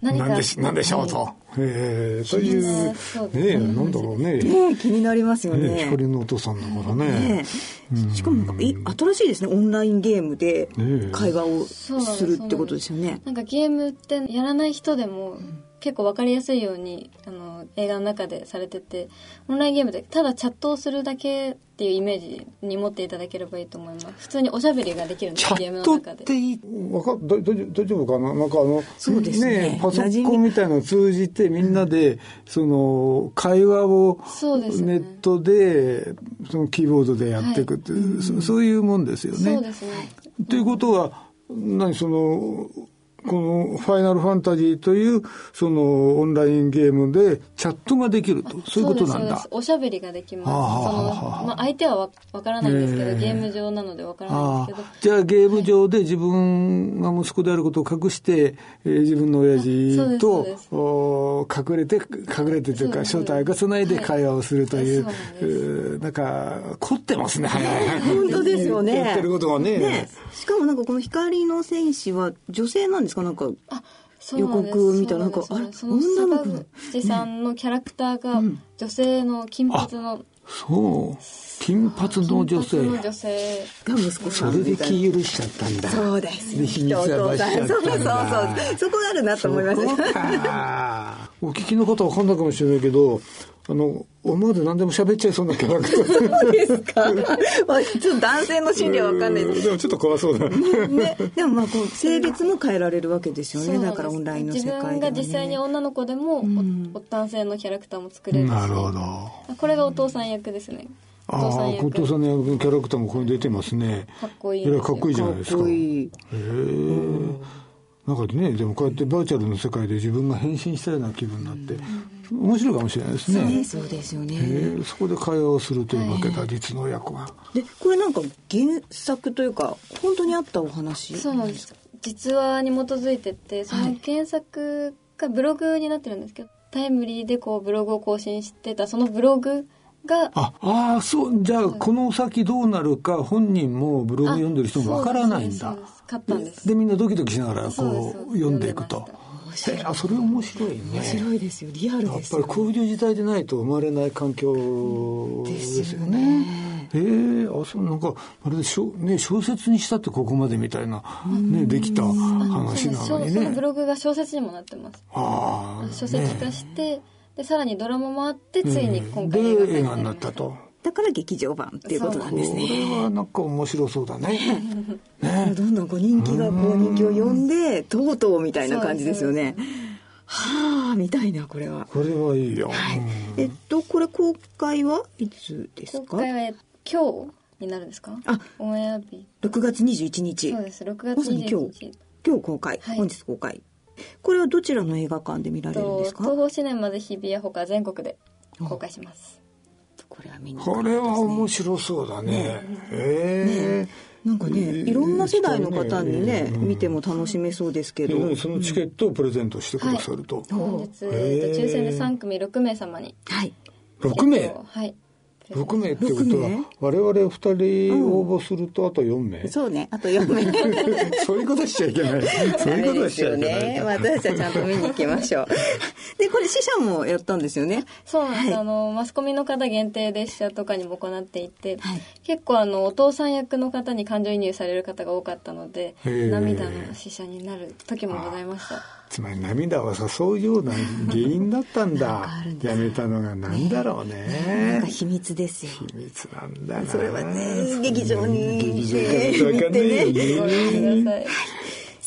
[SPEAKER 1] 何か。何でし何でしょうと、はい、えー、というねえなんだろうね。
[SPEAKER 2] ね気になりますよね。
[SPEAKER 1] ね光のお父さんだからね。
[SPEAKER 2] ねしかもなんかい新しいですね。オンラインゲームで会話をす。るってことですよね。
[SPEAKER 7] なんかゲームってやらない人でも、うん結構分かりやすいようにあの映画の中でされててオンラインゲームでただチャットをするだけっていうイメージに持っていただければいいと思います。普通におしゃべりができるんですゲームの中で。
[SPEAKER 1] わか大丈夫かな？なんかあのそうですね。ねパソコンみ。たいなのを通じてみんなでその会話をネットでそのキーボードでやっていくっていう、はい、そういうもんですよね。
[SPEAKER 7] そうですね。
[SPEAKER 1] ということは何そのこのファイナルファンタジーというそのオンラインゲームでチャットができると。そういうことなんだ。
[SPEAKER 7] おしゃべりができます。その、まあ、相手はわわからないんですけど、えー、ゲーム上なのでわからないんですけど。
[SPEAKER 1] じゃあゲーム上で自分が息子であることを隠して、えー、自分の親父とお隠れて隠れてというか正体を明かさない。で会話をするという、はい、なんか凝ってますね [laughs]
[SPEAKER 2] 本当ですよね。[laughs]
[SPEAKER 1] やってることがね。
[SPEAKER 2] ね。しかもなんかこの光の戦士は女性なんですか？なんか予告見たらなんかあれ女の子
[SPEAKER 7] 七さんのキャラクターが女性の金髪の、
[SPEAKER 1] そう。金髪の女性。
[SPEAKER 7] 女性。
[SPEAKER 2] が息子
[SPEAKER 1] それ。で気許しちゃったんだ。
[SPEAKER 2] そうです
[SPEAKER 1] で秘密はばしちゃったんだ。そうそう
[SPEAKER 2] そうそこあるなと思いま
[SPEAKER 1] した [laughs] お聞きの方わかんないかもしれないけどあの、思わず何でも喋っちゃいそうなキャラクター。
[SPEAKER 2] そうですか。[laughs] まあ、ちょっと男性の心理はわかんない
[SPEAKER 1] です。でもちょっと怖そうだ。ね。
[SPEAKER 2] でもまあ、こう、性別も変えられるわけですよね。だからオンラインの世界で、ね、
[SPEAKER 7] 自分が実際に女の子でも、うん、男性のキャラクターも作れるし。
[SPEAKER 1] なるほど。
[SPEAKER 7] これがお父さん役ですね。
[SPEAKER 1] ああ、お父さんの役のキャラクターもこれ出てますね。
[SPEAKER 7] かっこいい。
[SPEAKER 1] かっこいいじゃないですか。かっこいい。へえ。なんかねでもこうやってバーチャルの世界で自分が変身したような気分になって、面白いかもしれないですね。
[SPEAKER 2] そうですよね、え
[SPEAKER 1] ー、そこで会話をするというわけだ、実の親子が
[SPEAKER 2] でこれなんか原作というか本当にあったお話？
[SPEAKER 7] そうなんです。実話に基づいててその原作がブログになってるんですけど、タイムリーでこうブログを更新してたそのブログが
[SPEAKER 1] ああそうじゃあこの先どうなるか本人もブログ読んでる人もわからないんだ。
[SPEAKER 7] で
[SPEAKER 1] みんなドキドキしながらこう読んでいくと。えあそれ面白いね。
[SPEAKER 2] 面白いですよリアルです、
[SPEAKER 1] ね、やっぱりこういう時代でないと生まれない環境ですよね。ええー、あそうなんかまるで小,、ね、小説にしたってここまでみたいな、ね、できた話なのにね。そ
[SPEAKER 7] のブログが小説にもなってます。ああ小説化して、ねでさらにドラマもあってついに今回
[SPEAKER 1] 映画,、映画になったと。
[SPEAKER 2] だから劇場版っていうことなんですね。
[SPEAKER 1] これはなんか面白そうだね。[laughs]
[SPEAKER 2] ね。どんどんこう人気がこう人気を呼んでとうとうみたいな感じですよね。はあみたいなこれは。
[SPEAKER 1] これはいいよ、
[SPEAKER 2] はい、えっとこれ公開はいつですか？
[SPEAKER 7] 公開は今日になるんですか？
[SPEAKER 2] あ
[SPEAKER 7] オンエア日。
[SPEAKER 2] 6月21日。
[SPEAKER 7] そうです。6月
[SPEAKER 2] まさに今
[SPEAKER 7] 21
[SPEAKER 2] 日
[SPEAKER 7] 日。
[SPEAKER 2] 今日公開、
[SPEAKER 7] はい。
[SPEAKER 2] 本日公開これはどちらの映画館で見られるんですか？
[SPEAKER 7] と東宝シネマで日比谷ほか全国で公開します。
[SPEAKER 2] これは見に行か
[SPEAKER 1] これは面白そうだね。え。え。
[SPEAKER 2] なんかねいろんな世代の方にね見ても楽しめそうですけど。
[SPEAKER 1] でそのチケットをプレゼントしてくださると、
[SPEAKER 7] 本日、
[SPEAKER 1] へー
[SPEAKER 7] えっと抽選で3組6名様に
[SPEAKER 2] はい。
[SPEAKER 1] 6名？
[SPEAKER 7] えっとはい
[SPEAKER 1] 6名ってこと
[SPEAKER 2] 6
[SPEAKER 1] は
[SPEAKER 2] 名？
[SPEAKER 1] 我々2人応募するとあと4名、
[SPEAKER 2] そうね。あと4名。[laughs]
[SPEAKER 1] そういうことしちゃいけない。[laughs] そういうことしちゃいけない。
[SPEAKER 2] ね。私たちはちゃんと見に行きましょう。[laughs] でこれ死者もやったんですよね？
[SPEAKER 7] そうなんです、
[SPEAKER 2] はい。
[SPEAKER 7] あのマスコミの方限定で試写とかにも行っていて、
[SPEAKER 2] はい。
[SPEAKER 7] 結構あのお父さん役の方に感情移入される方が多かったので涙の試写になる時もございました
[SPEAKER 1] つまり涙を誘うような原因だったんだ。やめたのがなんだろう
[SPEAKER 2] なん
[SPEAKER 1] ね
[SPEAKER 2] か秘密ですよ。
[SPEAKER 1] 秘密なんだな。
[SPEAKER 2] それはね劇場に。
[SPEAKER 1] 劇場行かないとわかんないよ
[SPEAKER 7] ご覧
[SPEAKER 1] ね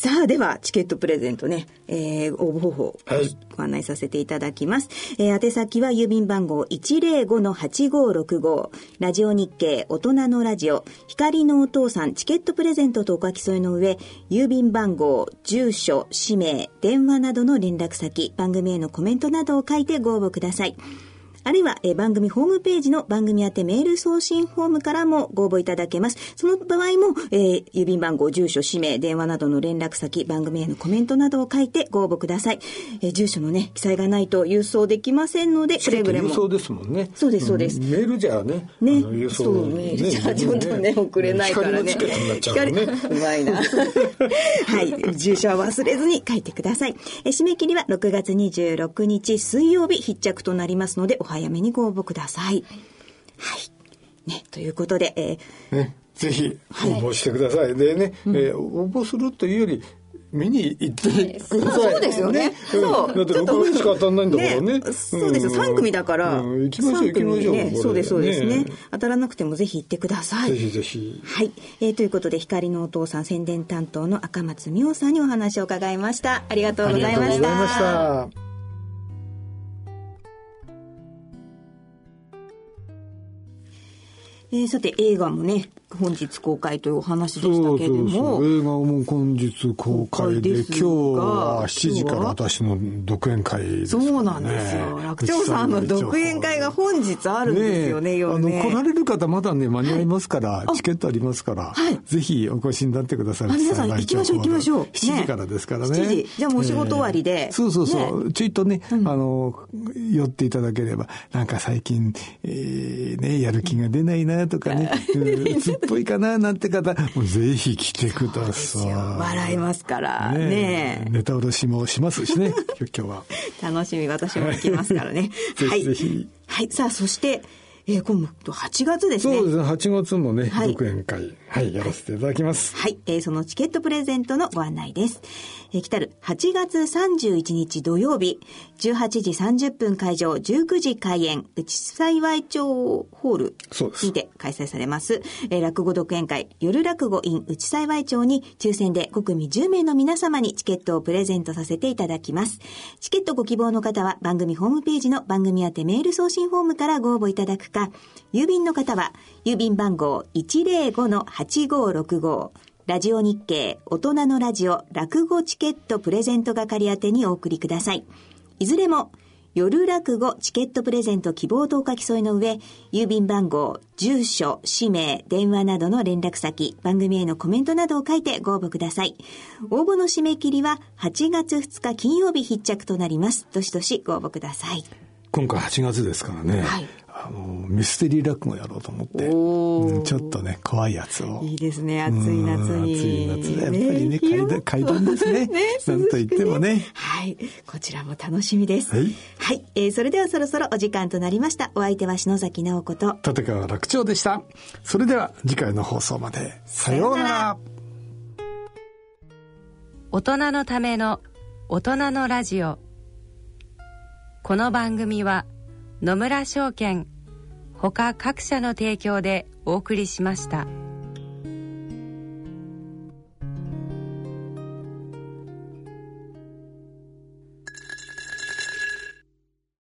[SPEAKER 7] さ
[SPEAKER 2] あ、では、チケットプレゼントね、えー、応募方法、
[SPEAKER 1] はい
[SPEAKER 2] ご案内させていただきます。えー、宛先は郵便番号105-8565、ラジオ日経大人のラジオ、光のお父さんチケットプレゼントとお書き添えの上、郵便番号、住所、氏名、電話などの連絡先、番組へのコメントなどを書いてご応募ください。あるいは、えー番組ホームページの番組宛てメール送信フォームからもご応募いただけます。その場合も、えー郵便番号、住所、氏名、電話などの連絡先、番組へのコメントなどを書いてご応募ください。えー住所のね、記載がないと郵送できませんので、くれぐれも。
[SPEAKER 1] 郵送ですもんね。
[SPEAKER 2] そうですそうです。
[SPEAKER 1] ん。メールじゃね
[SPEAKER 2] ね。
[SPEAKER 1] 郵送
[SPEAKER 2] そうメールじゃちょっとね送れないからね。
[SPEAKER 1] 光のチう
[SPEAKER 2] まいな。[laughs] はい。住所は忘れずに書いてください。え締め切りは6月26日水曜日必着となりますのでお早めにご応募ください。はい。ねということで、えー
[SPEAKER 1] ね、ぜひ応募してください。でね、えー応募するというより、見に行ってください。
[SPEAKER 2] そうですよね。
[SPEAKER 1] うん
[SPEAKER 2] そう。
[SPEAKER 1] だって6名しか当たんないんだからね。
[SPEAKER 2] そうですよ。3組だから、
[SPEAKER 1] うん。行きましょう行きましょう。
[SPEAKER 2] 三組ね。
[SPEAKER 1] これ
[SPEAKER 2] そうですそうですね。
[SPEAKER 1] ね
[SPEAKER 2] 当たらなくてもぜひ行ってください。
[SPEAKER 1] ぜひぜひ。
[SPEAKER 2] はい、えーということで光のお父さん宣伝担当の赤松美桜さんにお話を伺いました。ありがとうございました。
[SPEAKER 1] ありがとうございました。
[SPEAKER 2] えーさて映画もね本日公開というお話でしたけれども。
[SPEAKER 1] そうそう映画も今日公開で
[SPEAKER 2] 公開ですが
[SPEAKER 1] 今日は7時から私の独演会ですね
[SPEAKER 2] そうなんですよ楽長さんの独演会が本日あるんですよね
[SPEAKER 1] え
[SPEAKER 2] 夜ね。
[SPEAKER 1] あの来られる方まだね間に合いますから、チケットありますから、
[SPEAKER 2] はい。
[SPEAKER 1] ぜひお越しになってください
[SPEAKER 2] あ皆さん行きましょう行きましょう。
[SPEAKER 1] 7時からですからね。
[SPEAKER 2] 7時。じゃあもうお仕事終わりで。
[SPEAKER 1] そうそうそう、
[SPEAKER 2] ね。
[SPEAKER 1] ちょいとね、あの寄っていただければなんか最近、えーねやる気が出ないなとかねうん鬱っぽいかななんて方もうぜひ来てください。
[SPEAKER 2] 笑いますから。ね
[SPEAKER 1] ねえ。ネタ卸しもしますしね。[laughs] 今日は。
[SPEAKER 2] 楽しみ私も行きますからね。
[SPEAKER 1] ぜ
[SPEAKER 2] はい。
[SPEAKER 1] ひぜひ。
[SPEAKER 2] はい。さあそして、えー、今度8月ですね。
[SPEAKER 1] そうですね。8月もね、
[SPEAKER 2] はい。
[SPEAKER 1] 独演会。はい。やらせていただきます、
[SPEAKER 2] はい、えーそのチケットプレゼントのご案内です。えー来たる8月31日土曜日、18時30分会場、19時開演、内幸町ホールにて開催されます、えー落語独演会、夜落語 in 内幸町に抽選で5組10名の皆様にチケットをプレゼントさせていただきます。チケットご希望の方は番組ホームページの番組宛てメール送信フォームからご応募いただくか、郵便の方は郵便番号105-8565ラジオ日経大人のラジオ落語チケットプレゼント係宛てにお送りください。いずれも夜落語チケットプレゼント希望とお書き添えの上、郵便番号、住所、氏名、電話などの連絡先、番組へのコメントなどを書いてご応募ください。応募の締め切りは8月2日金曜日必着となります。どしどしご応募ください。
[SPEAKER 1] 今回8月ですからね、
[SPEAKER 2] はい
[SPEAKER 1] あのミステリー落語やろうと思って、うんちょっとね怖いやつを
[SPEAKER 2] いいですね、暑い夏に。
[SPEAKER 1] うん暑い夏やっぱりね階段階段ですね [laughs] なんと言ってもね
[SPEAKER 2] はい。こちらも楽しみです。
[SPEAKER 1] はい。
[SPEAKER 2] はい。えーそれではそろそろお時間となりました。お相手は篠崎直子と、
[SPEAKER 1] 立川楽長でしたそれでは次回の放送までさようなら
[SPEAKER 3] 大人のための大人のラジオこの番組は野村証券他各社の提供でお送りしました。